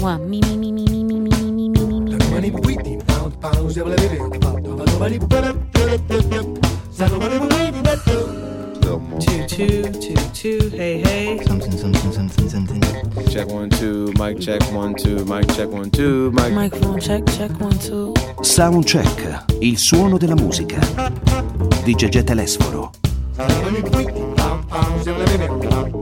Mua, mi mi mi mi mi mi mi mi mi mi mi hey hey. Something, something, something, something. Check one, two, mic check one, two, mic check one, two, mic. Microphone check, check one, two. Soundcheck, il suono della musica. Di Gegè Telesforo. Turn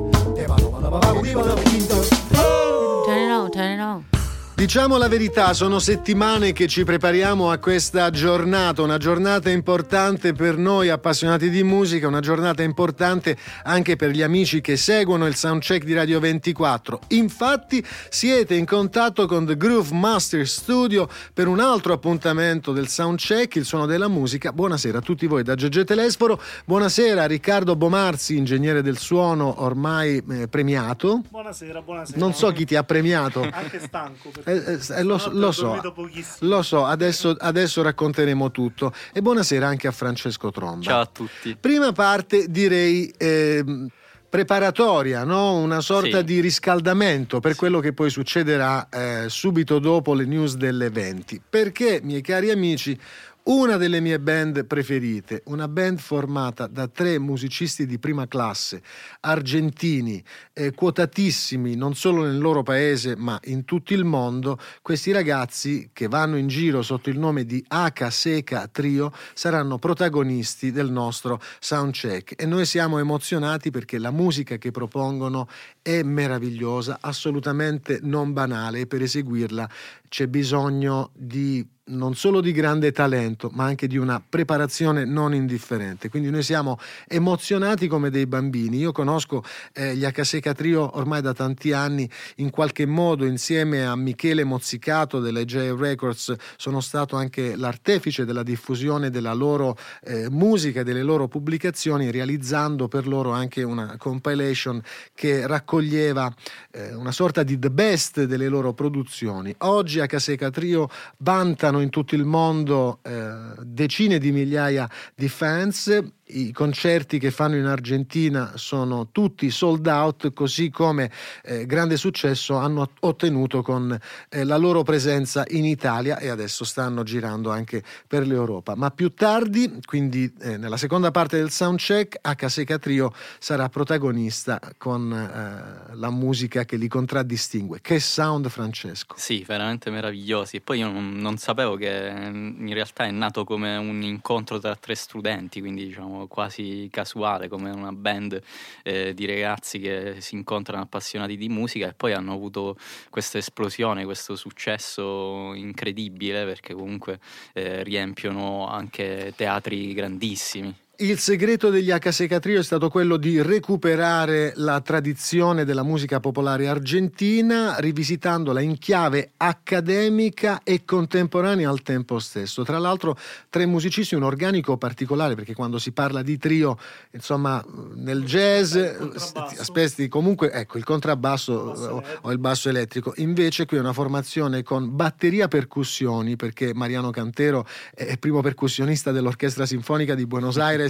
Diciamo la verità, sono settimane che ci prepariamo a questa giornata, una giornata importante per noi appassionati di musica, una giornata importante anche per gli amici che seguono il soundcheck di Radio 24. Infatti siete in contatto con The Groove Master Studio per un altro appuntamento del soundcheck, il suono della musica. Buonasera a tutti voi da Gegè Telesforo, buonasera a Riccardo Bomarzi, ingegnere del suono ormai eh, premiato. Buonasera, buonasera. Non so chi ti ha premiato. Anche stanco. perché Eh, eh, lo, stanotte lo so, lo so, adesso, adesso racconteremo tutto. E buonasera anche a Francesco Tromba. Ciao a tutti. Prima parte direi ehm, preparatoria, no? una sorta Sì. di riscaldamento per quello che poi succederà eh, subito dopo le news delle 20. Perché, miei cari amici, una delle mie band preferite, una band formata da tre musicisti di prima classe, argentini, eh, quotatissimi non solo nel loro paese ma in tutto il mondo, questi ragazzi che vanno in giro sotto il nome di H Seca Trio saranno protagonisti del nostro soundcheck. E noi siamo emozionati perché la musica che propongono è meravigliosa, assolutamente non banale e per eseguirla c'è bisogno di non solo di grande talento, ma anche di una preparazione non indifferente. Quindi noi siamo emozionati come dei bambini. Io conosco eh, gli Acaseca Trio ormai da tanti anni, in qualche modo insieme a Michele Mozzicato delle J Records sono stato anche l'artefice della diffusione della loro eh, musica e delle loro pubblicazioni, realizzando per loro anche una compilation che raccoglieva eh, una sorta di the best delle loro produzioni. Oggi Acaseca Trio vantano in tutto il mondo eh, decine di migliaia di fans. I concerti che fanno in Argentina sono tutti sold out, così come eh, grande successo hanno ottenuto con eh, la loro presenza in Italia e adesso stanno girando anche per l'Europa. Ma più tardi, quindi eh, nella seconda parte del soundcheck, H Trio sarà protagonista con eh, la musica che li contraddistingue. Che sound, Francesco! Sì, veramente meravigliosi. E poi io non, non sapevo che mm, in realtà è nato come un incontro tra tre studenti, quindi diciamo quasi casuale, come una band eh, di ragazzi che si incontrano appassionati di musica e poi hanno avuto questa esplosione, questo successo incredibile perché comunque eh, riempiono anche teatri grandissimi. Il segreto degli H Trio è stato quello di recuperare la tradizione della musica popolare argentina, rivisitandola in chiave accademica e contemporanea al tempo stesso. Tra l'altro, tre musicisti, un organico particolare, perché quando si parla di trio, insomma, nel jazz, Il contrabbasso. aspetti comunque, ecco, il contrabbasso basso o- o il basso elettrico. Invece qui è una formazione con batteria percussioni, perché Mariano Cantero è primo percussionista dell'Orchestra Sinfonica di Buenos Aires,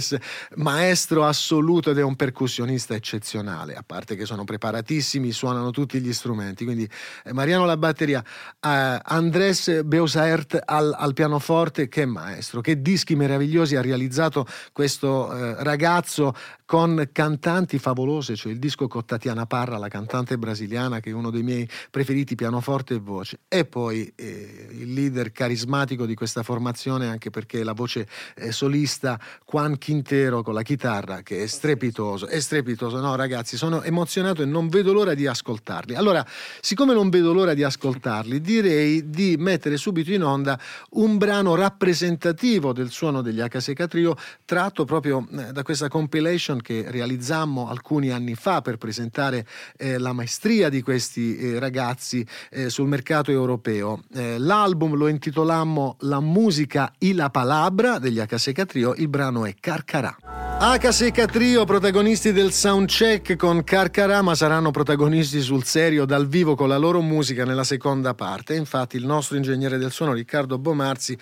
maestro assoluto ed è un percussionista eccezionale, a parte che sono preparatissimi, suonano tutti gli strumenti. Quindi eh, Mariano la batteria, eh, Andrés Beusaert al, al pianoforte, che maestro, che dischi meravigliosi ha realizzato questo eh, ragazzo con cantanti favolose, cioè il disco con Tatiana Parra, la cantante brasiliana che è uno dei miei preferiti, pianoforte e voce. E poi eh, il leader carismatico di questa formazione, anche perché la voce eh, solista Juan Quintero con la chitarra, che è strepitoso, è strepitoso. No ragazzi, sono emozionato e non vedo l'ora di ascoltarli. Allora, siccome non vedo l'ora di ascoltarli, direi di mettere subito in onda un brano rappresentativo del suono degli HSK Trio, tratto proprio eh, da questa compilation che realizzammo alcuni anni fa per presentare eh, la maestria di questi eh, ragazzi eh, sul mercato europeo. Eh, l'album lo intitolammo La musica y la palabra degli HSK Trio, il brano è Carcarà. H Secca Trio, protagonisti del soundcheck con Carcarama, saranno protagonisti sul serio dal vivo con la loro musica nella seconda parte. Infatti il nostro ingegnere del suono Riccardo Bomarzi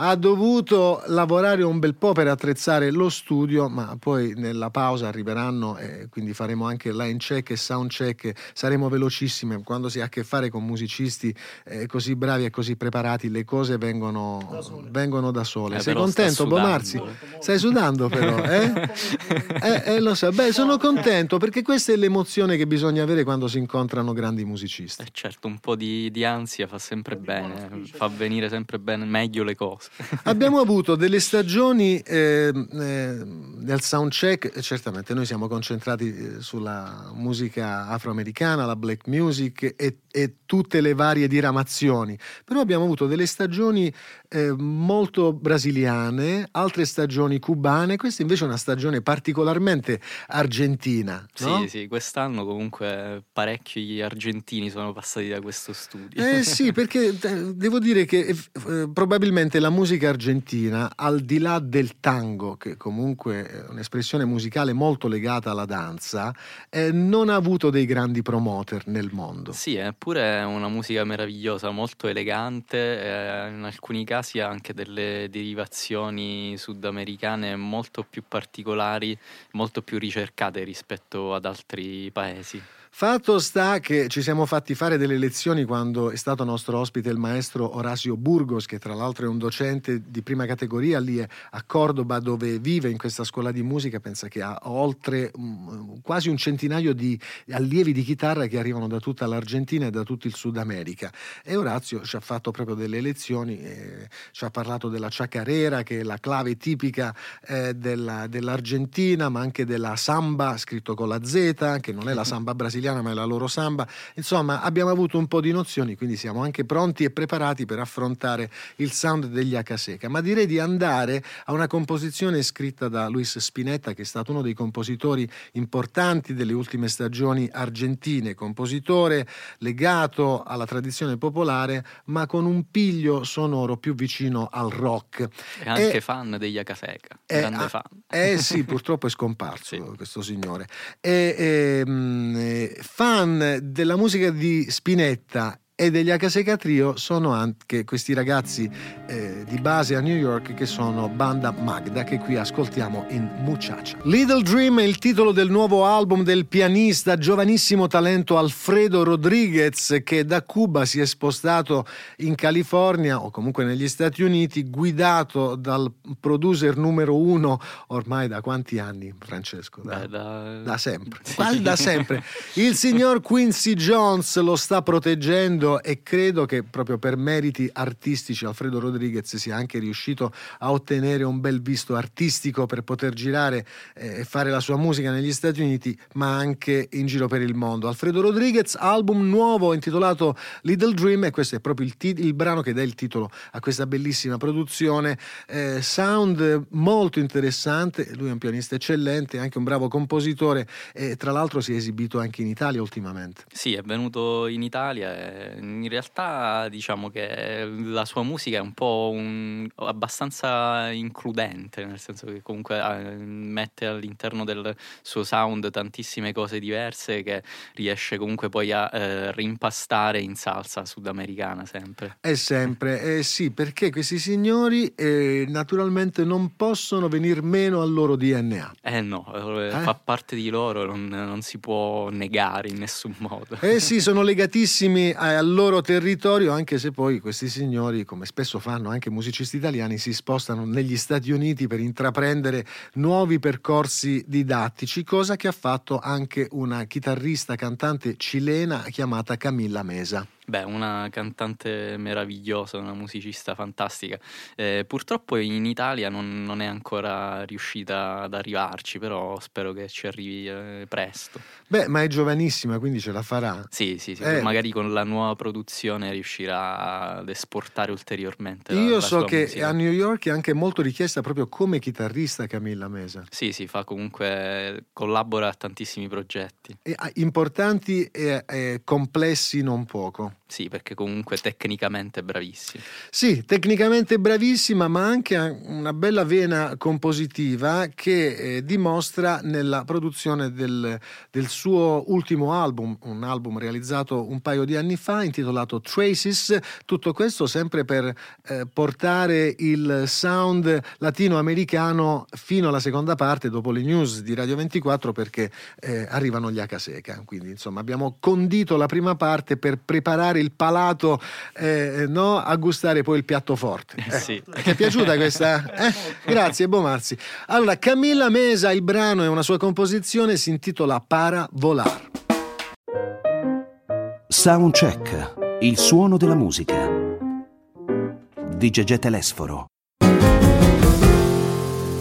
ha dovuto lavorare un bel po' per attrezzare lo studio, ma poi nella pausa arriveranno e quindi faremo anche line check e sound check, saremo velocissimi quando si ha a che fare con musicisti eh, così bravi e così preparati, le cose vengono da sole. Vengono da sole. Eh, Sei contento sudando. Bomarzi? Stai sudando però, eh? eh, eh, lo so, beh sono contento perché questa è l'emozione che bisogna avere quando si incontrano grandi musicisti. Eh, certo, un po' di, di ansia fa sempre bene, fa venire sempre bene, meglio le cose. Abbiamo avuto delle stagioni eh, eh, nel soundcheck, certamente noi siamo concentrati eh, sulla musica afroamericana, la black music e, e tutte le varie diramazioni, però abbiamo avuto delle stagioni eh, molto brasiliane, altre stagioni cubane, questa invece è una stagione particolarmente argentina. no? Sì, sì, quest'anno comunque parecchi argentini sono passati da questo studio. Eh sì, perché eh, devo dire che eh, probabilmente la musica argentina, al di là del tango, che comunque è un'espressione musicale molto legata alla danza, eh, non ha avuto dei grandi promoter nel mondo. Sì, eppure è una musica meravigliosa, molto elegante, eh, in alcuni casi ha anche delle derivazioni sudamericane molto più particolari, molto più ricercate rispetto ad altri paesi. Fatto sta che ci siamo fatti fare delle lezioni quando è stato nostro ospite il maestro Orazio Burgos, che tra l'altro è un docente di prima categoria lì a Cordoba dove vive in questa scuola di musica, pensa che ha oltre um, quasi un centinaio di allievi di chitarra che arrivano da tutta l'Argentina e da tutto il Sud America. E Orazio ci ha fatto proprio delle lezioni, eh, ci ha parlato della chacarera, che è la clave tipica eh, della, dell'Argentina, ma anche della samba, scritto con la Z, che non è la samba brasiliana ma è la loro samba. Insomma, abbiamo avuto un po' di nozioni, quindi siamo anche pronti e preparati per affrontare il sound degli Acaseca. Ma direi di andare a una composizione scritta da Luis Spinetta, che è stato uno dei compositori importanti delle ultime stagioni argentine, compositore legato alla tradizione popolare, ma con un piglio sonoro più vicino al rock. E anche E- fan degli Acaseca, eh, grande ah, fan. Eh sì, purtroppo è scomparso Sì. questo signore. E, ehm, eh, fan della musica di Spinetta e degli Acaseca Trio sono anche questi ragazzi eh, di base a New York che sono Banda Magda che qui ascoltiamo in Muchacha. Little Dream è il titolo del nuovo album del pianista giovanissimo talento Alfredo Rodriguez che da Cuba si è spostato in California o comunque negli Stati Uniti guidato dal producer numero uno ormai da quanti anni Francesco? Da, Beh, da... da sempre, Sì. da sempre. Il signor Quincy Jones lo sta proteggendo e credo che proprio per meriti artistici Alfredo Rodriguez sia anche riuscito a ottenere un bel visto artistico per poter girare eh, e fare la sua musica negli Stati Uniti, ma anche in giro per il mondo. Alfredo Rodriguez, album nuovo intitolato Little Dream e questo è proprio il, tit- il brano che dà il titolo a questa bellissima produzione. Eh, sound molto interessante, lui è un pianista eccellente, anche un bravo compositore e tra l'altro si è esibito anche in Italia ultimamente. Sì, è venuto in Italia e in realtà diciamo che la sua musica è un po' un- abbastanza includente, nel senso che comunque eh, mette all'interno del suo sound tantissime cose diverse che riesce comunque poi a eh, rimpastare in salsa sudamericana sempre. È sempre, eh sì, perché questi signori eh, naturalmente non possono venir meno al loro DNA. Eh no, eh, Eh? fa parte di loro, non, non si può negare in nessun modo. Eh sì, sono legatissimi a- al loro territorio, anche se poi questi signori, come spesso fanno anche musicisti italiani, si spostano negli Stati Uniti per intraprendere nuovi percorsi didattici, cosa che ha fatto anche una chitarrista cantante cilena chiamata Camilla Mesa. Beh, una cantante meravigliosa, una musicista fantastica. Eh, purtroppo in Italia non, non è ancora riuscita ad arrivarci, però spero che ci arrivi eh, presto. Beh, ma è giovanissima, quindi ce la farà. Sì, sì, sì, Eh. magari con la nuova produzione riuscirà ad esportare ulteriormente. la- Io la so sua che musica. a New York è anche molto richiesta proprio come chitarrista Camilla Mesa. Sì, sì, fa comunque collabora a tantissimi progetti. E, ah, importanti e complessi non poco. Sì, perché comunque tecnicamente è bravissimo. Sì, tecnicamente bravissima, ma anche una bella vena compositiva che eh, dimostra nella produzione del, del, suo ultimo album, un album realizzato un paio di anni fa, intitolato Traces. Tutto questo sempre per eh, portare il sound latinoamericano fino alla seconda parte, dopo le news di Radio 24, perché eh, arrivano gli Acaseca. Quindi, insomma, abbiamo condito la prima parte per preparare il palato eh, no, a gustare poi il piatto forte. Eh, sì. Ti è piaciuta questa? Eh? Grazie, Bomarzi. Allora, Camilla Mesa, il brano è una sua composizione, si intitola Para Volar. Soundcheck, il suono della musica. Di Gegè Telesforo.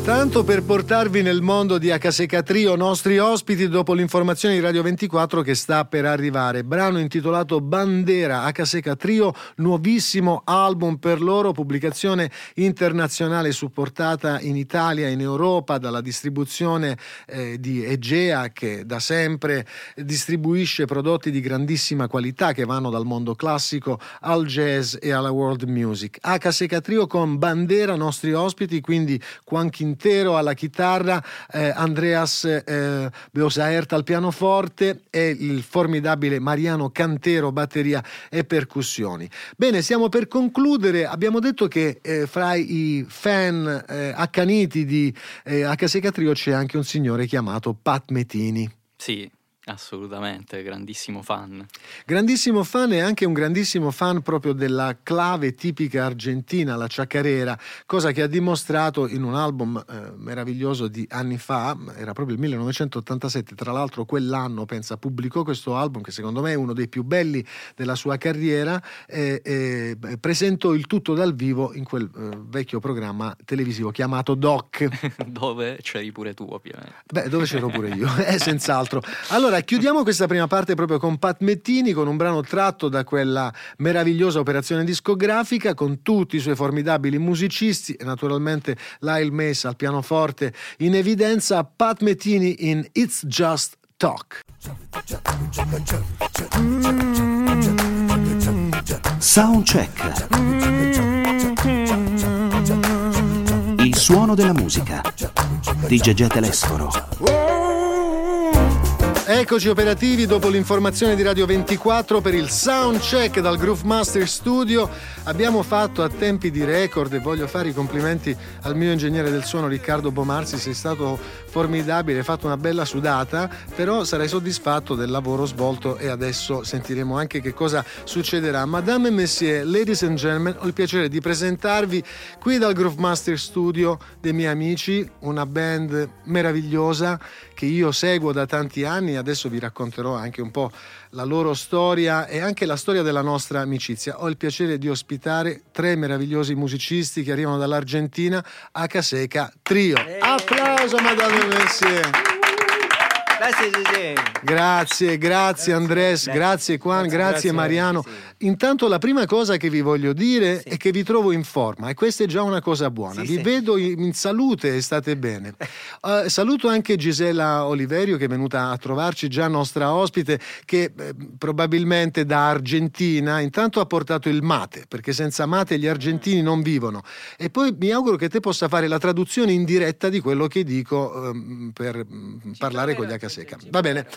Tanto per portarvi nel mondo di Acaseca Trio, nostri ospiti dopo l'informazione di Radio 24 che sta per arrivare. Brano intitolato Bandera Acaseca Trio, nuovissimo album per loro, pubblicazione internazionale supportata in Italia e in Europa dalla distribuzione eh, di Egea che da sempre distribuisce prodotti di grandissima qualità che vanno dal mondo classico al jazz e alla world music. Acaseca Trio con Bandera, nostri ospiti, quindi Juan Quintero intero alla chitarra, eh, Andreas eh, Beosaert al pianoforte e il formidabile Mariano Cantero batteria e percussioni. Bene, siamo per concludere. Abbiamo detto che eh, fra i fan eh, accaniti di eh, HSK Trio c'è anche un signore chiamato Pat Metini. Sì, Assolutamente, grandissimo fan. Grandissimo fan e anche un grandissimo fan proprio della clave tipica argentina, la ciacarera, cosa che ha dimostrato in un album eh, meraviglioso di anni fa, era proprio il 1987, tra l'altro quell'anno, pensa, pubblicò questo album che secondo me è uno dei più belli della sua carriera e, e presentò il tutto dal vivo in quel eh, vecchio programma televisivo chiamato Doc. dove c'eri pure tu ovviamente. Beh, dove c'ero pure io, eh, senz'altro. Allora, chiudiamo questa prima parte proprio con Pat Mettini, con un brano tratto da quella meravigliosa operazione discografica, con tutti i suoi formidabili musicisti e naturalmente Lyle Mace al pianoforte in evidenza, Pat Mettini in It's Just Talk. Soundcheck. Il suono della musica di Gegè Telesforo. Eccoci operativi dopo l'informazione di Radio 24 per il sound check dal Groove Master Studio. Abbiamo fatto a tempi di record e voglio fare i complimenti al mio ingegnere del suono Riccardo Bomarzi, sei stato formidabile, hai fatto una bella sudata, però sarai soddisfatto del lavoro svolto e adesso sentiremo anche che cosa succederà. Madame e Messieurs, ladies and gentlemen, ho il piacere di presentarvi qui dal Groove Master Studio dei miei amici, una band meravigliosa che io seguo da tanti anni adesso vi racconterò anche un po' la loro storia e anche la storia della nostra amicizia. Ho il piacere di ospitare tre meravigliosi musicisti che arrivano dall'Argentina, a Caseca Trio. Applauso, Madame Messier. Grazie Gigi. Grazie, grazie Andres, grazie, grazie Juan, grazie, grazie Mariano. Intanto la prima cosa che vi voglio dire sì. è che vi trovo in forma e questa è già una cosa buona. Sì, vi sì. vedo in salute e state bene. Uh, saluto anche Gisela Oliverio che è venuta a trovarci, già nostra ospite, che eh, probabilmente da Argentina intanto ha portato il mate, perché senza mate gli argentini non vivono. E poi mi auguro che te possa fare la traduzione in diretta di quello che dico um, per um, parlare con gli HSK secca. Va bene.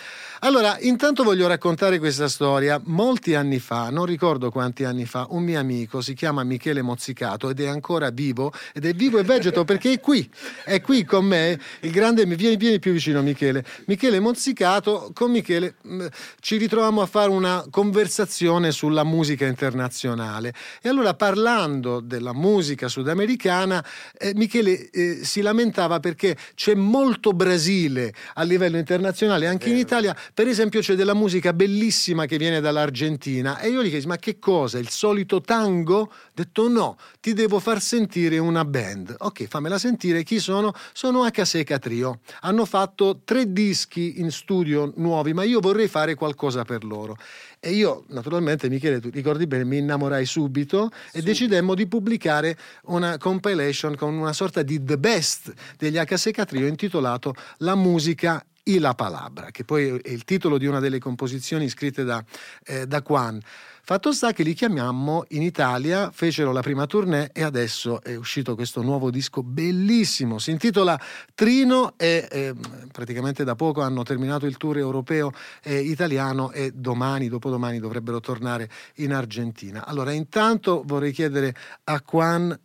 Allora, intanto voglio raccontare questa storia. Molti anni fa, non ricordo quanti anni fa, un mio amico si chiama Michele Mozzicato ed è ancora vivo ed è vivo e vegeto perché è qui, è qui con me, il grande, vieni, vieni più vicino Michele. Michele Mozzicato, con Michele mm, ci ritroviamo a fare una conversazione sulla musica internazionale e allora parlando della musica sudamericana, eh, Michele eh, si lamentava perché c'è molto Brasile a livello internazionale, anche in Italia per esempio c'è della musica bellissima che viene dall'Argentina e io gli chiesi ma che cosa? Il solito tango? Ho detto no, ti devo far sentire una band. Ok, fammela sentire. Chi sono? Sono H Trio. Hanno fatto tre dischi in studio nuovi, ma io vorrei fare qualcosa per loro. E io, naturalmente, Michele, tu ricordi bene, mi innamorai subito e decidemmo di pubblicare una compilation con una sorta di The Best degli H Trio intitolato La musica y la palabra, che poi è il titolo di una delle composizioni scritte da, eh, da Juan. Fatto sta che li chiamammo in Italia, fecero la prima tournée e adesso è uscito questo nuovo disco bellissimo. Si intitola Trino e eh, praticamente da poco hanno terminato il tour europeo e italiano e domani, dopodomani dovrebbero tornare in Argentina. Allora, intanto vorrei chiedere a Juan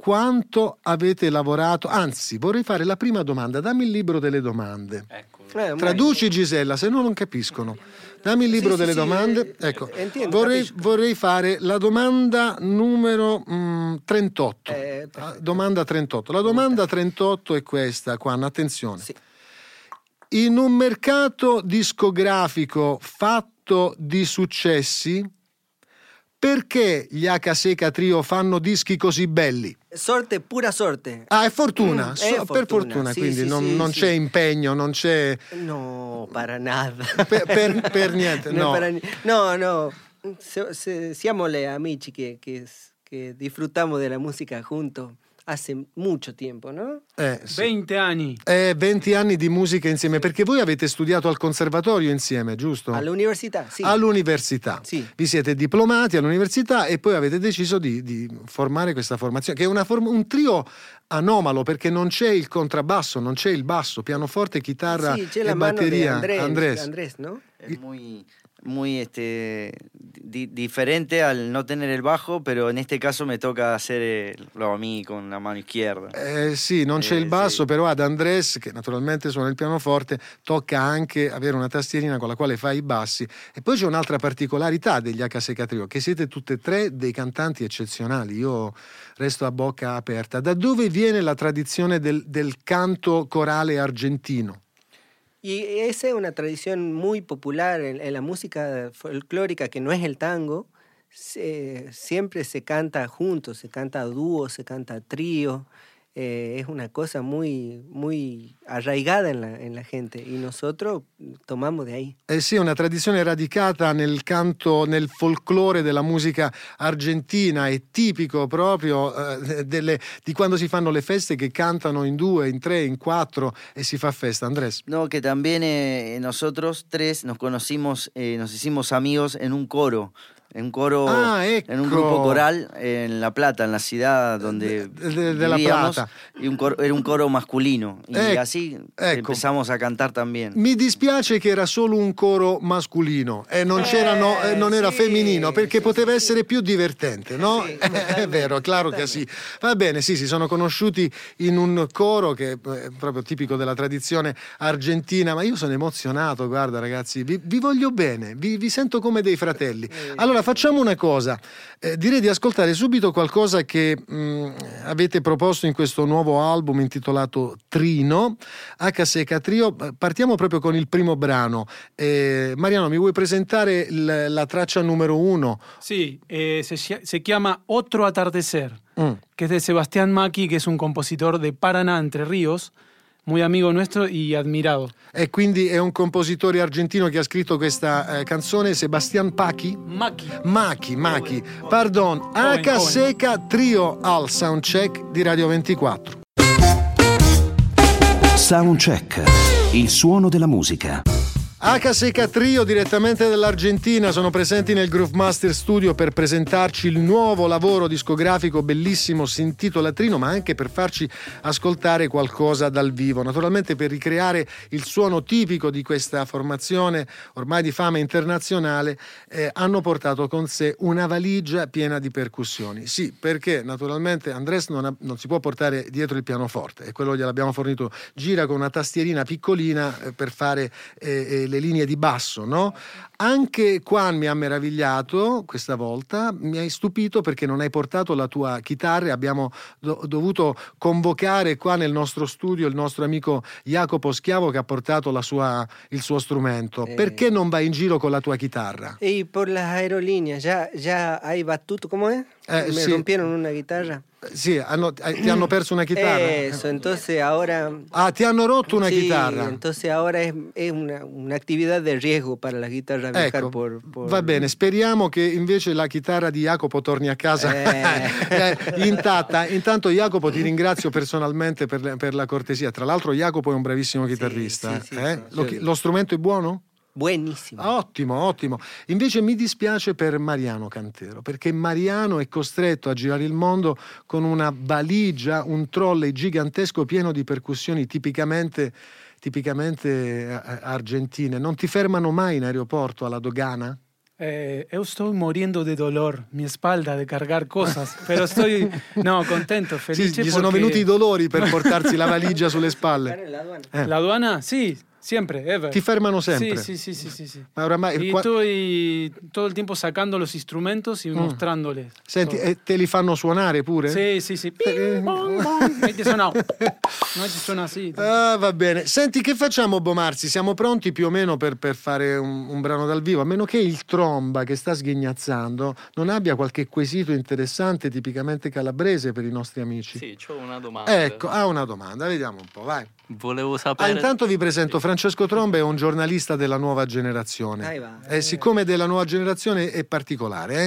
quanto avete lavorato, anzi vorrei fare la prima domanda, dammi il libro delle domande. Ecco. Eh, Traduci Gisella, se no non capiscono. Dammi il libro Sì, sì, delle sì, domande. eh, Ecco, entiendo, vorrei, vorrei fare la domanda numero mm, 38. Eh, Ah, domanda 38. La domanda 38 è questa, Juan, attenzione. Sì. In un mercato discografico fatto di successi, perché gli H-Seca Trio fanno dischi così belli? Sorte, pura sorte. Ah, è fortuna, Mm, so- è per fortuna, fortuna, sì, quindi sì, non, sì, non c'è impegno, non c'è... No, para nada. Per- per- per niente, no. no, no. Se- siamo le amici que, que, que disfrutamos de la música juntos hace mucho tiempo, ¿no? Eh, sì. 20 anni. Eh, 20 anni di musica insieme, perché voi avete studiato al conservatorio insieme, giusto? All'università, sì. All'università. Sì. Vi siete diplomati all'università e poi avete deciso di, di formare questa formazione, che è una form- un trio anomalo perché non c'è il contrabbasso, non c'è il basso, pianoforte, chitarra Sí, c'è e la mano batteria. Andrés, Andrés. Andrés, ¿no? Es muy, muy este, di- diferente al no tener el bajo, pero en este caso me toca hacerlo a mí con la mano izquierda. Eh, sì, non c'è Eh, il basso, sì. però ad Andrés, che naturalmente suona il pianoforte, tocca anche avere una tastierina con la quale fa i bassi. E poi c'è un'altra particolarità degli HSK Trio, che siete tutte e tre dei cantanti eccezionali. Io resto a bocca aperta. Da dove viene la tradizione del, del canto corale argentino? Y esa es una tradición muy popular en, la música folclórica que no es el tango. Siempre se canta juntos, se canta a dúo, se canta a trío. Eh, es una cosa muy, muy arraigada en la, en la gente y nosotros tomamos de ahí. Eh sì, una tradizione radicata nel canto, nel folklore della musica argentina, è tipico proprio eh, delle- di quando si fanno le feste che cantano in due, in tre, in quattro e si fa festa. Andrés. No, que también eh, nosotros tres nos conocimos, eh, nos hicimos amigos en un coro, en un coro, Ah, en un ecco. grupo coral en La Plata, en la ciudad donde De- de- de La vivíamos, Plata. y un coro- era un coro masculino. Y Ec- así ecco. empezamos a cantar también. Mi dispiace che era solo un coro masculino e non, c'erano- eh, non era sì, femminino perché sì, poteva sì, essere più divertente, no? Sì, è vero, chiaro che sì. Va bene, sì, si sono conosciuti in un coro che è proprio tipico della tradizione argentina, ma io sono emozionato, guarda ragazzi, vi, vi voglio bene, vi, vi sento come dei fratelli. Allora facciamo una cosa, eh, direi di ascoltare subito qualcosa che mh, avete proposto in questo nuovo album intitolato Trino, H Seca Trio. Partiamo proprio con il primo brano. Eh, Mariano, mi vuoi presentare il- la traccia numero uno? Sí, eh, lla- se llama Otro Atardecer, Mm. que es de Sebastián Maki, que es un compositor de Paraná, Entre Ríos, muy amigo nuestro y admirado. E quindi è un compositore argentino che ha scritto questa eh, canzone, Sebastian Pachi. Maki. Machi, Machi, pardon, H Seca Trio al soundcheck di Radio 24. Soundcheck. Il suono della musica. H Seca Trio direttamente dall'Argentina sono presenti nel Groove Master Studio per presentarci il nuovo lavoro discografico bellissimo, si intitola Trino, ma anche per farci ascoltare qualcosa dal vivo. Naturalmente per ricreare il suono tipico di questa formazione ormai di fama internazionale eh, hanno portato con sé una valigia piena di percussioni. Sì, perché naturalmente Andres non, ha- non si può portare dietro il pianoforte e quello gliel'abbiamo fornito. Gira con una tastierina piccolina eh, per fare eh, eh, le linee di basso, no? Anche Juan mi ha meravigliato questa volta, mi hai stupito perché non hai portato la tua chitarra e abbiamo do- dovuto convocare qua nel nostro studio il nostro amico Jacopo Schiavo che ha portato la sua- il suo strumento. Eh. Perché non vai in giro con la tua chitarra? Y por las aerolíneas, ya, ya hay batuto, ¿cómo es? Eh, Me sí. rompieron una guitarra. Sì, hanno- eh, ti hanno perso una chitarra? Eso, entonces ahora... Ah, ti hanno rotto una Sí, chitarra? entonces ahora es, es una, una actividad de riesgo para la guitarra Ecco, por, por- va bene, speriamo che invece la chitarra di Jacopo torni a casa Eh. eh, intatta. Intanto Jacopo ti ringrazio personalmente per, per la cortesia. Tra l'altro Jacopo è un bravissimo chitarrista. sì, sì, eh? lo, lo strumento è buono? Buenissimo. Ottimo, ottimo. Invece mi dispiace per Mariano Cantero, perché Mariano è costretto a girare il mondo con una valigia, un trolley gigantesco pieno di percussioni tipicamente, tipicamente eh, argentine. Non ti fermano mai in aeroporto alla dogana? Eh, eu estoy muriendo de dolor, mi espalda de cargar cosas, pero estoy no, contento, Sì, felice. gli sono porque- venuti i dolori per portarsi la valigia sulle spalle. La aduana. Eh. La aduana, sí, siempre, ever. Ti fermano sempre. Sí, sí, sí, sí, sí, sí. Ma oramai Y qua- estoy todo el tiempo sacando los instrumentos y mostrándoles. Mm. Senti, todo. e te li fanno suonare pure? Sí, sí. Eh. Ping, pong, pong. Ahí te suena. No, te suena así. Ah, va bene. Senti, che facciamo, Bomarzi? Siamo pronti più o meno per, per fare un, un brano dal vivo, a meno che il tromba che sta sghignazzando non abbia qualche quesito interessante, tipicamente calabrese per i nostri amici. Sì, ho una domanda. Ecco, ha una domanda, vediamo un po', vai. Volevo Ah, sapere... intanto vi presento Francesco Tromba, è un giornalista della nuova generazione. E siccome è della nuova generazione è particolare,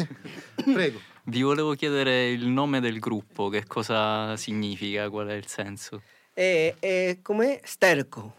eh? Prego. Vi volevo chiedere il nome del gruppo, che cosa significa, qual è il senso. Eh, eh, ¿Cómo es? Sterco.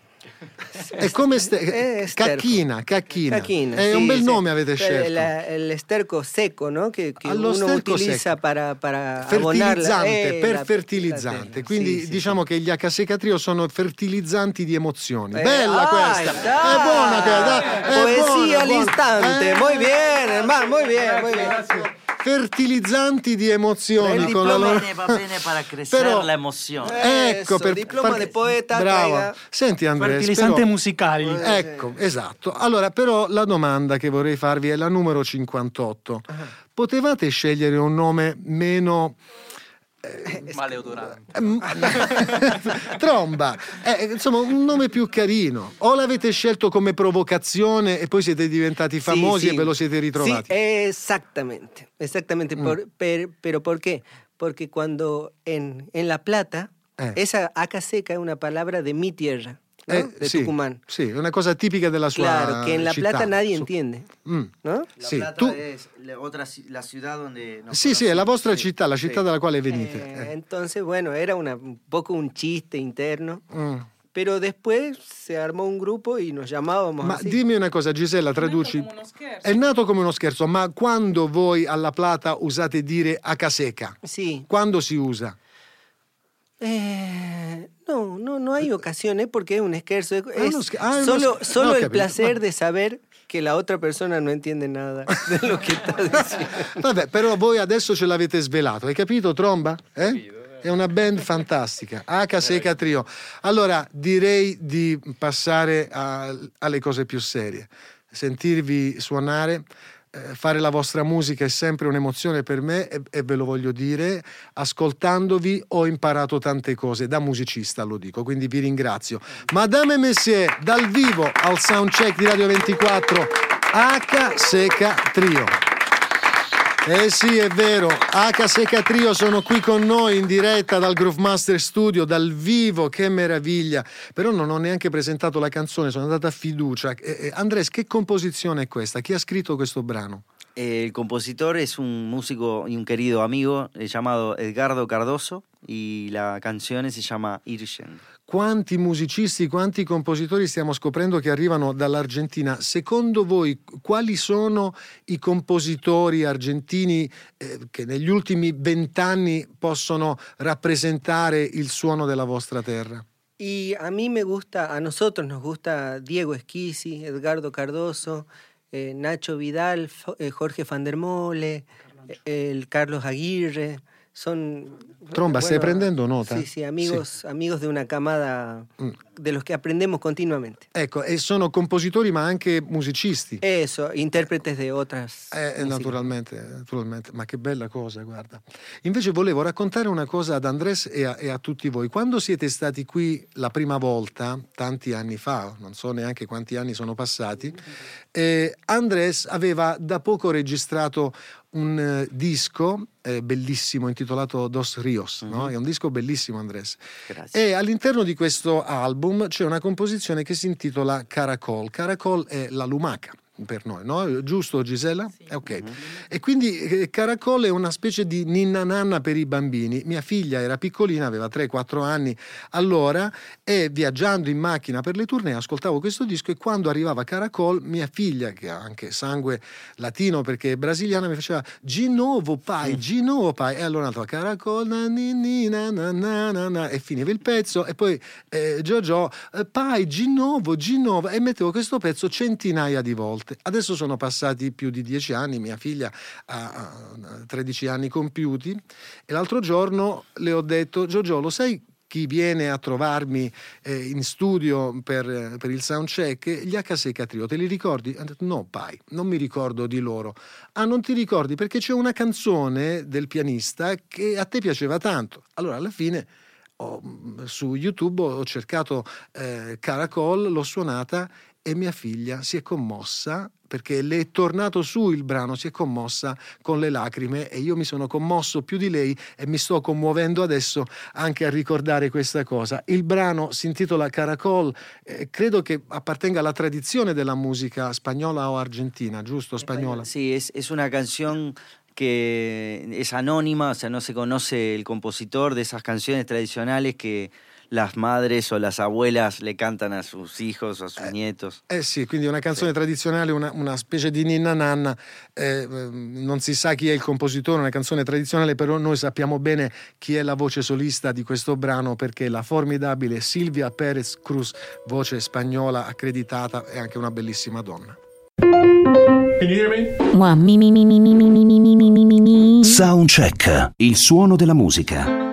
È come ste- Eh, sterco. cacchina, cacchina. Cacchina, È sí, un bel sí. nome avete El, scelto. la- el esterco seco, ¿no? Que Allo uno secco. para abonar la- fertilizzante, eh, per la- fertilizzante. la- Quindi sì, sì, diciamo che gli H Trio sono fertilizzanti di emozioni. Eh, Bella ah, questa! dai. È buona questa! è Poesía buona, al buona. instante. Eh, Muy bien, hermano, muy bien, muy bien. Fertilizzanti di emozioni El con la loro... Va bene para crecer Però- la emoción. Ecco, per diploma far- de poeta, Brava. traiga. Senti Andrea, Fertilizante però- musicali. Ecco, esatto. Allora, però la domanda che vorrei farvi è la numero 58. Potevate scegliere un nome meno Maleodorante. Ehm, Tromba, Eh, insomma un nome più carino. O l'avete scelto come provocazione e poi siete diventati famosi Sí, sí. e ve lo siete ritrovati? Sí, exactamente, exactamente. Mm. Por- per- pero ¿por qué? Porque cuando en, en La Plata, Eh. esa aca seca es una palabra de mi tierra, ¿no? Eh, de sì, Tucumán. Sì, è una cosa tipica della sua Claro, que en La città. Plata nadie Su- entiende, Mm. ¿no? La Sì, Plata tu- es la, otra, la ciudad donde... nos Sì, sì, è la vostra Sí, città, la città sí. dalla quale venite. Eh, Eh. entonces, bueno, era una, un poco un chiste interno, Mm. pero después se armó un grupo y nos llamábamos Ma así. dimmi una cosa, Gisella, traduci. È nato come uno scherzo, ma quando voi alla Plata usate dire Acaseca? Sí. Quando si usa? Eh, no, no, no hay ocasiones porque es un esquerzo. Es, scher- ah, uno solo scher- solo no, el capito. placer de saber que la otra persona no entiende nada de lo que está diciendo. Vabbè, però voi adesso ce l'avete svelato, hai capito, Tromba? Eh? È una band fantastica, H Seca Trio. Allora direi di passare a- alle cose più serie. Sentirvi suonare, eh, fare la vostra musica è sempre un'emozione per me e, e ve lo voglio dire. Ascoltandovi ho imparato tante cose, da musicista lo dico, quindi vi ringrazio. Madame e Messier, dal vivo al soundcheck di Radio 24, H Seca Trio. Eh sì, è vero. H Seca Trio sono qui con noi in diretta dal Groove Master Studio, dal vivo, che meraviglia. Però non ho neanche presentato la canzone, sono andata a fiducia. Eh, eh, Andres, che composizione è questa? Chi ha scritto questo brano? El compositor es un músico y un querido amigo eh, llamado Edgardo Cardoso y la canción se llama Irschen. Quanti musicisti, quanti compositori stiamo scoprendo che arrivano dall'Argentina? Secondo voi, quali sono i compositori argentini eh, che negli ultimi vent'anni possono rappresentare il suono della vostra terra? Y a mí me gusta, a nosotros nos gusta Diego Esquisi, Edgardo Cardoso, eh, Nacho Vidal, eh, Jorge van der Mole, eh, el Carlos Aguirre. Son. Tromba, ¿stai prendendo nota? Sí, sí, amigos, amigos de una camada Mm. de los que aprendemos continuamente. Ecco, e sono compositori ma anche musicisti. Eso, intérpretes de otras. Eh, músicas. naturalmente, naturalmente, ma che bella cosa, guarda. Invece volevo raccontare una cosa ad Andres e a, e a tutti voi. Quando siete stati qui la prima volta, tanti anni fa, non so neanche quanti anni sono passati, eh, Andres aveva da poco registrato un eh, disco eh, bellissimo intitolato Dos Rios, no? È un disco bellissimo, Andres. Gracias. E all'interno di questo album c'è una composizione che si intitola Caracol. Caracol è la lumaca, per noi, no? Giusto Gisela? Eh, ok. E quindi eh, Caracol è una specie di ninna nanna per i bambini. Mia figlia era piccolina, aveva 3-4 anni allora e viaggiando in macchina per le tournée ascoltavo questo disco e quando arrivava Caracol mia figlia che ha anche sangue latino perché è brasiliana mi faceva Ginovo pai, Ginovo pai e allora andava Caracol na, ni, na, na, na, na, e finiva il pezzo e poi eh, Giorgio pai, Ginovo, Ginovo e mettevo questo pezzo centinaia di volte. Adesso sono passati più di dieci anni, mia figlia ha ha 13 anni compiuti e l'altro giorno le ho detto Giorgio lo sai chi viene a trovarmi eh, in studio per, per il soundcheck, gli H6 Trio, te li ricordi? Ha detto no, pai, non mi ricordo di loro. Ah, non ti ricordi? Perché c'è una canzone del pianista che a te piaceva tanto. Allora, alla fine ho- su YouTube ho cercato eh, Caracol, l'ho suonata e mia figlia si è commossa perché le è tornato su il brano, si è commossa con le lacrime e io mi sono commosso più di lei e mi sto commuovendo adesso anche a ricordare questa cosa. Il brano si intitola Caracol, eh, credo che appartenga alla tradizione della musica spagnola o argentina, giusto? Spagnola. Es, es una canción que es anónima, o sea, no se conoce el compositor de esas canciones tradicionales que las madres o las abuelas le cantano a sus hijos o a sus eh, nietos. Eh sì, quindi una canzone sì. tradizionale, una, una, specie di ninna nanna, eh, non si sa chi è il compositore, una canzone tradizionale, però noi sappiamo bene chi è la voce solista di questo brano perché la formidabile Silvia Pérez Cruz, voce spagnola accreditata, è anche una bellissima donna. Can you hear me? Soundcheck, il suono della musica.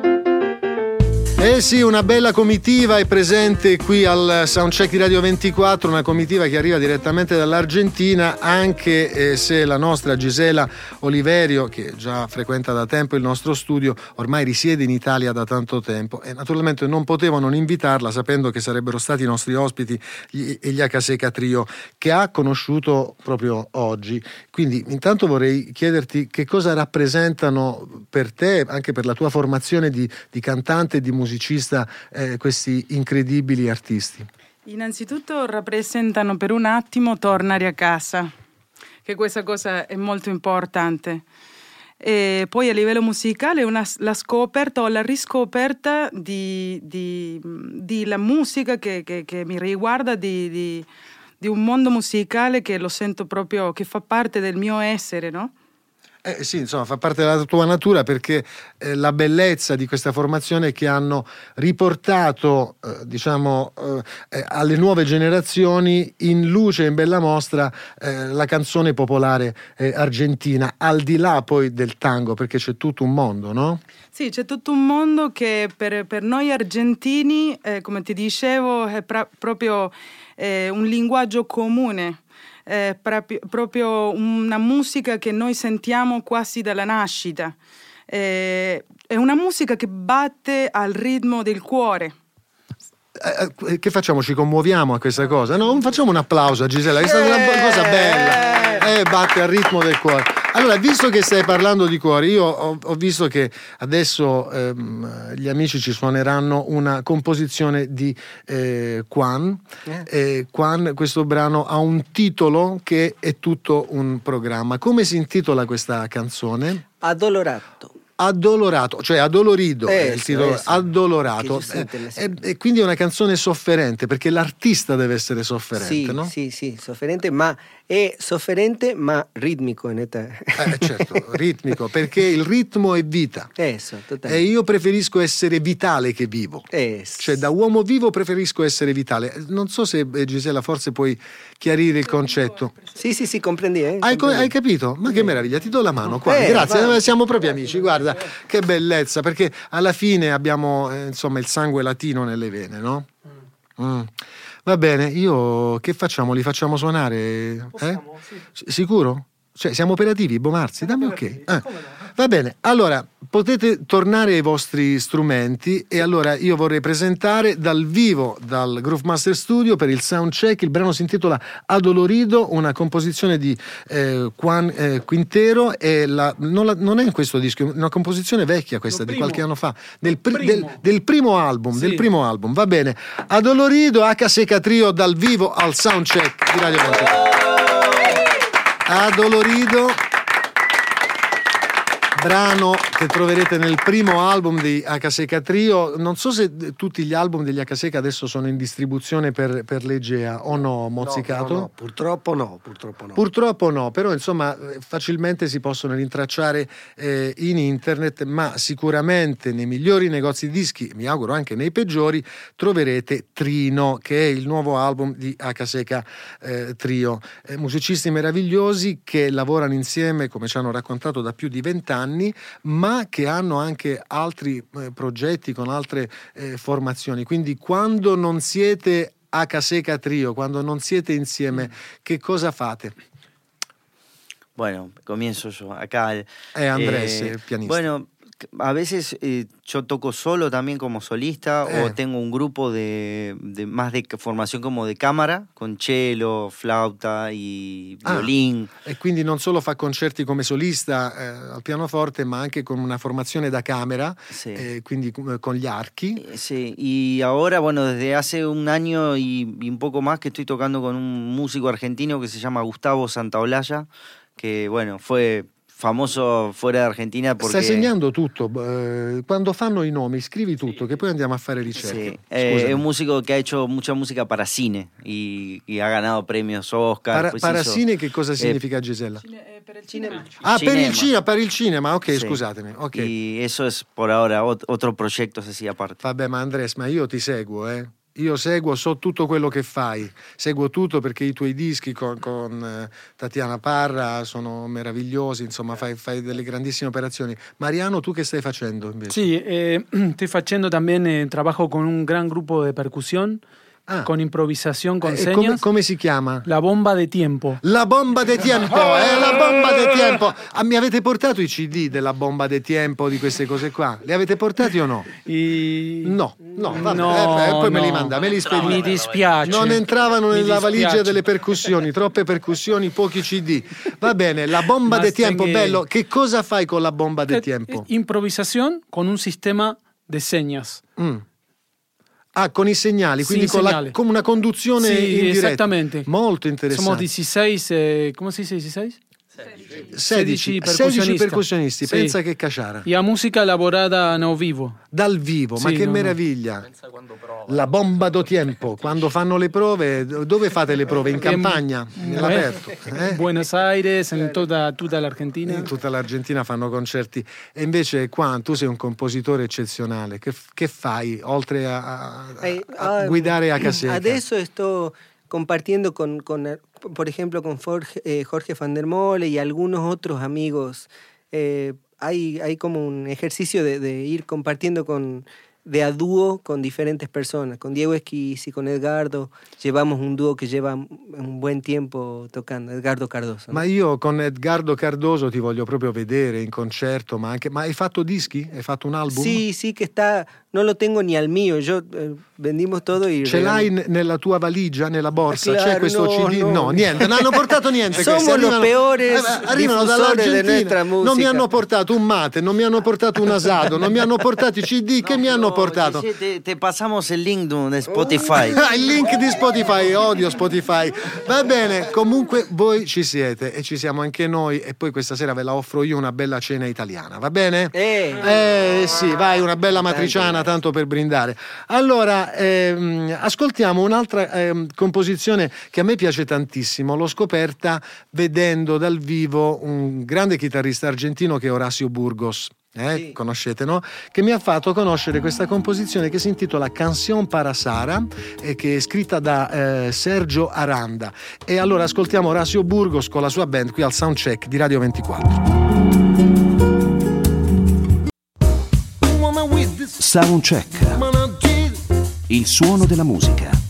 Eh sì, una bella comitiva è presente qui al Soundcheck di Radio 24, una comitiva che arriva direttamente dall'Argentina, anche eh, se la nostra Gisela Oliverio, che già frequenta da tempo il nostro studio, ormai risiede in Italia da tanto tempo e naturalmente non potevo non invitarla sapendo che sarebbero stati i nostri ospiti gli, gli H6 Trio, che ha conosciuto proprio oggi. Quindi intanto vorrei chiederti che cosa rappresentano per te, anche per la tua formazione di, di cantante e di musicista, eh, questi incredibili artisti. Innanzitutto rappresentano per un attimo tornare a casa, che questa cosa è molto importante. E poi a livello musicale una, la scoperta o la riscoperta di, di, di la musica che, che- che mi riguarda, di- di un mondo musicale che lo sento proprio, che fa parte del mio essere, no? Eh sì, insomma, fa parte della tua natura perché eh, la bellezza di questa formazione è che hanno riportato, eh, diciamo, eh, eh, alle nuove generazioni in luce, in bella mostra, eh, la canzone popolare argentina, al di là poi del tango, perché c'è tutto un mondo, no? Sì, c'è tutto un mondo che per, per noi argentini, come ti dicevo, è pra- proprio un linguaggio comune, è proprio, una musica che noi sentiamo quasi dalla nascita. Eh, è una musica che batte al ritmo del cuore. Eh, eh, che facciamo? Ci commuoviamo a questa cosa? No, facciamo un applauso a Gisella, è stata una bo- cosa bella. Eh, batte al ritmo del cuore. Allora, visto che stai parlando di cuore, io ho, ho visto che adesso ehm, gli amici ci suoneranno una composizione di eh, Quan. Eh, Quan, questo brano ha un titolo che è tutto un programma. Come si intitola questa canzone? Addolorato. Addolorato, cioè addolorido è il Eso, titolo, eso. addolorato. Eh, le E, quindi è una canzone sofferente perché l'artista deve essere sofferente, Sì, no? sì, sì, sofferente, ma è sofferente ma ritmico in età. Eh, certo, ritmico, perché il ritmo è vita. Eso, E io preferisco essere vitale che vivo. Eso. Cioè, da uomo vivo preferisco essere vitale. Non so se eh, Gisela forse puoi chiarire il concetto. Sì, sì, sì, comprendi, eh? Hai, hai capito? Ma che meraviglia, ti do la mano qua. Eh, Grazie, eh, siamo proprio amici. Guarda, che bellezza, perché alla fine abbiamo eh, insomma il sangue latino nelle vene, no? Mm. Va bene, io che facciamo? Li facciamo suonare? eh? Possiamo, sì. S- Sicuro? Cioè, siamo operativi, Bomarzi? Dammi ok. Eh, Va bene, allora potete tornare ai vostri strumenti e allora io vorrei presentare dal vivo dal Groove Master Studio per il soundcheck. Il brano si intitola Adolorido, una composizione di eh, Juan eh, Quintero. E la- non, la- non è in questo disco, è una composizione vecchia questa Lo di primo. qualche anno fa, del, pri- primo. del- del primo album. Sì. Del primo album, va bene. Adolorido H Seca Trio dal vivo al soundcheck di Radio 24. Adolorido. Brano che troverete nel primo album di H Trio. Non so se tutti gli album degli H adesso sono in distribuzione per, per l'Egea o no, Mozzicato? No, no, purtroppo no, purtroppo no. Purtroppo no, però insomma eh, facilmente si possono rintracciare eh, in internet, ma sicuramente nei migliori negozi di dischi, mi auguro anche nei peggiori, troverete Trino, che è il nuovo album di H eh, Trio. Eh, musicisti meravigliosi che lavorano insieme, come ci hanno raccontato, da più di vent'anni anni, ma che hanno anche altri eh, progetti con altre eh, formazioni. Quindi quando non siete a Caseca Trio, quando non siete insieme, che cosa fate? Bueno, comienzo yo acá. Eh, Andrés, el pianista. Bueno, a veces eh, yo toco solo también como solista Eh. o tengo un grupo de, de más de formación como de cámara con cello, flauta y Ah. E quindi non solo fa concerti come solista eh, al pianoforte, ma anche con una formazione da camera, Sí. eh, quindi con gli archi. Eh, Sí, y ahora, bueno, desde hace un año y, y un poco más que estoy tocando con un músico argentino que se llama Gustavo Santaolalla, que, bueno, fue famoso fuera de Argentina porque... Stai segnando tutto, eh, quando fanno i nomi scrivi tutto, che poi andiamo a fare ricerche. Eh, Scusami. es un músico que ha hecho mucha música para cine y, y ha ganado premios Oscar. Para, pues Parasine hizo- che cosa eh, significa Gisella? per il cinema. Ah, per il cinema. cinema, per il cinema, ok, Sí. scusatemi. ok. Y eso es por ahora ot- otro proyecto así aparte. Vabbè, ma Andres, ma io ti seguo, eh. Io seguo, so tutto quello che fai, seguo tutto perché i tuoi dischi con, con, eh, Tatiana Parra sono meravigliosi, insomma fai, fai delle grandissime operazioni. Mariano, tu che stai facendo invece? Sí, eh, estoy haciendo también eh, trabajo con un gran grupo de percusión, Ah. con improvisación, con Eh, come, señas. come si chiama? La bomba de tiempo. La bomba de tiempo, eh, la bomba de tiempo. Ah, mi avete portato i CD della bomba de tiempo, di queste cose qua? Li avete portati o no? Y... No, no, vabbè, No, eh, poi me li no. manda, me li spedite. Mi dispiace. Non entravano Mi nella dispiace. valigia delle percussioni, troppe percussioni, pochi CD. Va bene, la bomba de tiempo, bello. Che cosa fai con la bomba de Eh, tiempo? eh, Improvisación con un sistema de señas. Mm. Ah, con i segnali, quindi Sì, con la- come una conduzione Sì, in diretta. esattamente. Molto Somos interessante. 16, eh, ¿cómo se dice 16? 16, 16 16 percussionisti. percussionisti, Sì. pensa che caciara. Y a música elaborada no vivo. Dal vivo, ma Sì, che no, no. meraviglia! La bomba do tiempo, quando fanno le prove, dove fate le prove? In campagna, nell'aperto? eh? Buenos Aires, en toda, tutta l'Argentina. In tutta l'Argentina fanno concerti e invece qua tu sei un compositore eccezionale. Che, che fai oltre a, a- Eh, a ah, guidare a Caseca? Adesso sto compartiendo con, con, por ejemplo, con Jorge, eh, Jorge van der Mole y algunos otros amigos. Eh, hay, hay como un ejercicio de ir compartiendo con de a dúo con diferentes personas. Con Diego Esquis y con Edgardo llevamos un dúo que lleva un buen tiempo tocando, Edgardo Cardoso. ¿no? Ma io con Edgardo Cardoso ti voglio proprio vedere in concerto, ma anche... Ma hai fatto dischi? Hai fatto un album? Sí, sí que está, no lo tengo ni al mío, yo eh, vendimos todo y... Ce l'hai nella tua valigia, nella borsa? C'è Claro, questo no, CD? no. niente, non hanno portato niente. Somos questi. los peores arrivano diffusores de dall'Argentina. Non mi hanno portato un mate, non mi hanno portato un asado, non mi hanno portato i CD. che mi hanno Portato? Gigi, Te, te pasamos el link de Spotify. Ah, il link di Spotify, odio Spotify. Va bene, comunque voi ci siete e ci siamo anche noi e poi questa sera ve la offro io una bella cena italiana, va bene? Eh, Eh sì, vai, una bella matriciana tanto per brindare. Allora, ehm, ascoltiamo un'altra ehm, composizione che a me piace tantissimo. L'ho scoperta vedendo dal vivo un grande chitarrista argentino che è Horacio Burgos. Eh, Conoscete, no? Che mi ha fatto conoscere questa composizione che si intitola Canción para Sara e che è scritta da eh, Sergio Aranda. E allora ascoltiamo Horacio Burgos con la sua band qui al Soundcheck di Radio 24. Soundcheck. Il suono della musica.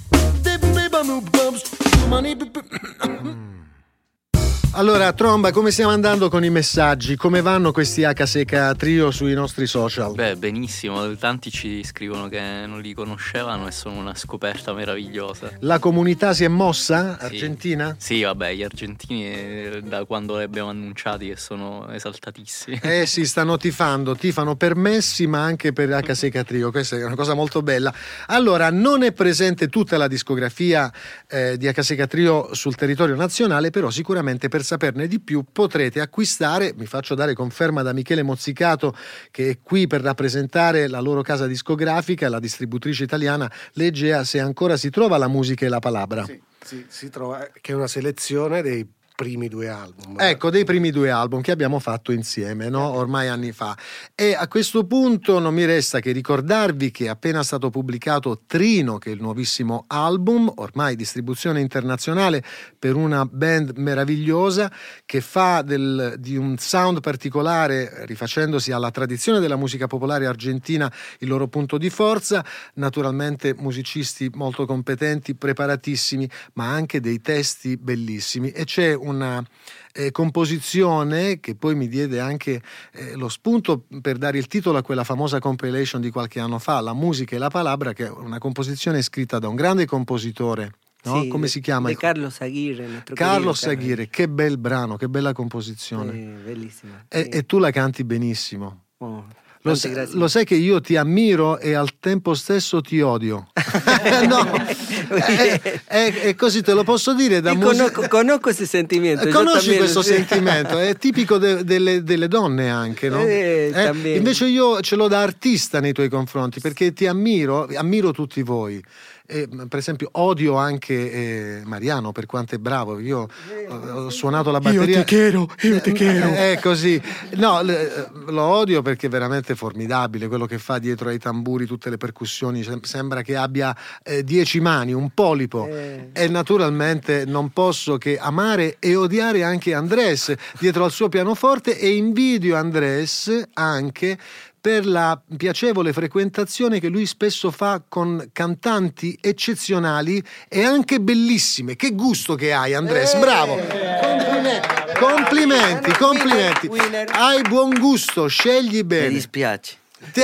Allora, Tromba, come stiamo andando con i messaggi? Come vanno questi H Seca Trio sui nostri social? Beh, benissimo, tanti ci scrivono che non li conoscevano e sono una scoperta meravigliosa. La comunità si è mossa? Sì. Argentina? Sì, vabbè, gli argentini eh, da quando li abbiamo annunciati che sono esaltatissimi. Eh sì, stanno tifando, tifano per Messi ma anche per H Seca Trio, questa è una cosa molto bella. Allora, non è presente tutta la discografia eh, di H Seca Trio sul territorio nazionale, però sicuramente per saperne di più potrete acquistare, mi faccio dare conferma da Michele Mozzicato che è qui per rappresentare la loro casa discografica, la distributrice italiana Legea, se ancora si trova la musica e la palabra. Sì, sì, si trova, che è una selezione dei primi due album. Ecco, dei primi due album che abbiamo fatto insieme, no? ormai anni fa. E a questo punto non mi resta che ricordarvi che è appena stato pubblicato Trino, che è il nuovissimo album, ormai distribuzione internazionale per una band meravigliosa che fa del, di un sound particolare, rifacendosi alla tradizione della musica popolare argentina, il loro punto di forza. Naturalmente musicisti molto competenti, preparatissimi, ma anche dei testi bellissimi. E c'è una eh, composizione che poi mi diede anche eh, lo spunto per dare il titolo a quella famosa compilation di qualche anno fa, La musica e la palabra, che è una composizione scritta da un grande compositore. No? Sì, Come si chiama? De Carlos Aguirre. Carlos Aguirre, che bel brano, che bella composizione. Sì, bellissima. E, sì. e tu la canti benissimo. Oh, Lo, sa- lo sai che io ti ammiro e al tempo stesso ti odio. no, è, è- è così te lo posso dire da musica. conozco, conozco ese sentimiento. yo Conosci questo sentimento, è tipico de- delle, delle donne anche, no? Eh, también. invece io ce l'ho da artista nei tuoi confronti perché ti ammiro, ammiro tutti voi. E, per esempio, odio anche eh, Mariano per quanto è bravo. Io ho, ho suonato la batteria. Io ti quiero, io ti quiero. È così. No, le- lo odio perché è veramente formidabile quello che fa dietro ai tamburi, tutte le percussioni. Sem- Sembra che abbia eh, dieci mani, un polipo. Eh. E naturalmente non posso che amare e odiare anche Andrés dietro al suo pianoforte e invidio Andrés anche per la piacevole frequentazione che lui spesso fa con cantanti eccezionali e anche bellissime. Che gusto che hai, Andrés, bravo! Complimenti, complimenti, complimenti. Hai buon gusto, scegli Mi bene. dispiace.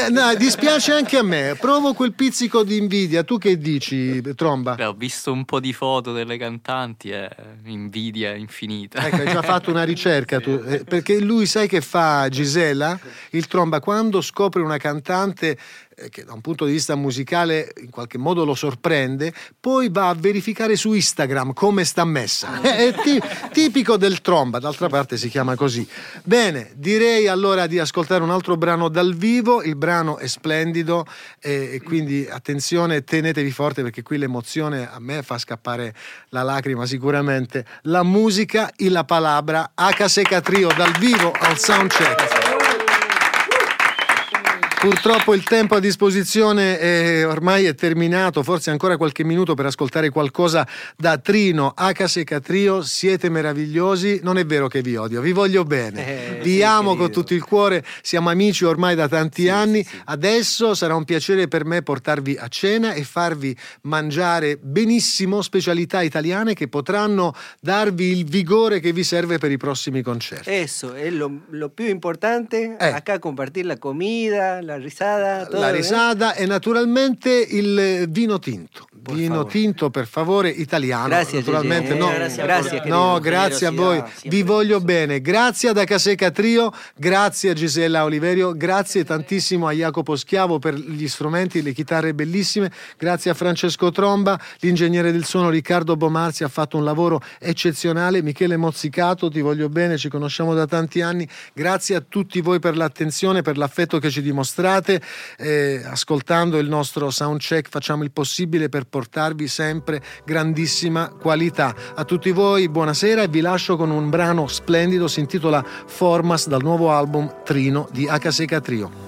No, dispiace anche a me, provo quel pizzico di invidia. Tu che dici, Tromba? Beh, ho visto un po' di foto delle cantanti e invidia infinita. Ecco, hai già fatto una ricerca tu, eh, perché lui sai che fa Gisela, il tromba, quando scopre una cantante eh, che da un punto di vista musicale in qualche modo lo sorprende, poi va a verificare su Instagram come sta messa. È ti- tipico del tromba, d'altra parte si chiama così. Bene, direi allora di ascoltare un altro brano dal vivo, il brano è splendido eh, e quindi attenzione, tenetevi forte perché qui l'emozione a me fa scappare la lacrima sicuramente. La musica e la palabra, H Seca Trio dal vivo al soundcheck. Purtroppo il tempo a disposizione è- ormai è terminato, forse ancora qualche minuto per ascoltare qualcosa da Trino, H Seca Trio, siete meravigliosi, non è vero che vi odio, vi voglio bene, Eh, vi sì, amo con tutto il cuore, siamo amici ormai da tanti anni, adesso sarà un piacere per me portarvi a cena e farvi mangiare benissimo specialità italiane che potranno darvi il vigore che vi serve per i prossimi concerti. Eso es lo, lo più importante. Eh. Acá compartir la comida, la risada, todo. la ¿eh? risada e naturalmente il vino tinto. Vino tinto, per favore, italiano. Grazie, naturalmente. Gigi. no, Eh, grazie, grazie, no, grazie a voi. Generosidad, Vi voglio bene. Grazie ad Acaseca Trio, grazie a Gisella Oliverio, grazie tantissimo a Jacopo Schiavo per gli strumenti, le chitarre bellissime. Grazie a Francesco Tromba, l'ingegnere del suono Riccardo Bomarzi ha fatto un lavoro eccezionale. Michele Mozzicato, ti voglio bene, ci conosciamo da tanti anni. Grazie a tutti voi per l'attenzione, per l'affetto che ci dimostrate. Eh, ascoltando il nostro soundcheck facciamo il possibile per portarvi sempre grandissima qualità. A tutti voi buonasera e vi lascio con un brano splendido, si intitola Formas dal nuovo album Trino di H Trio.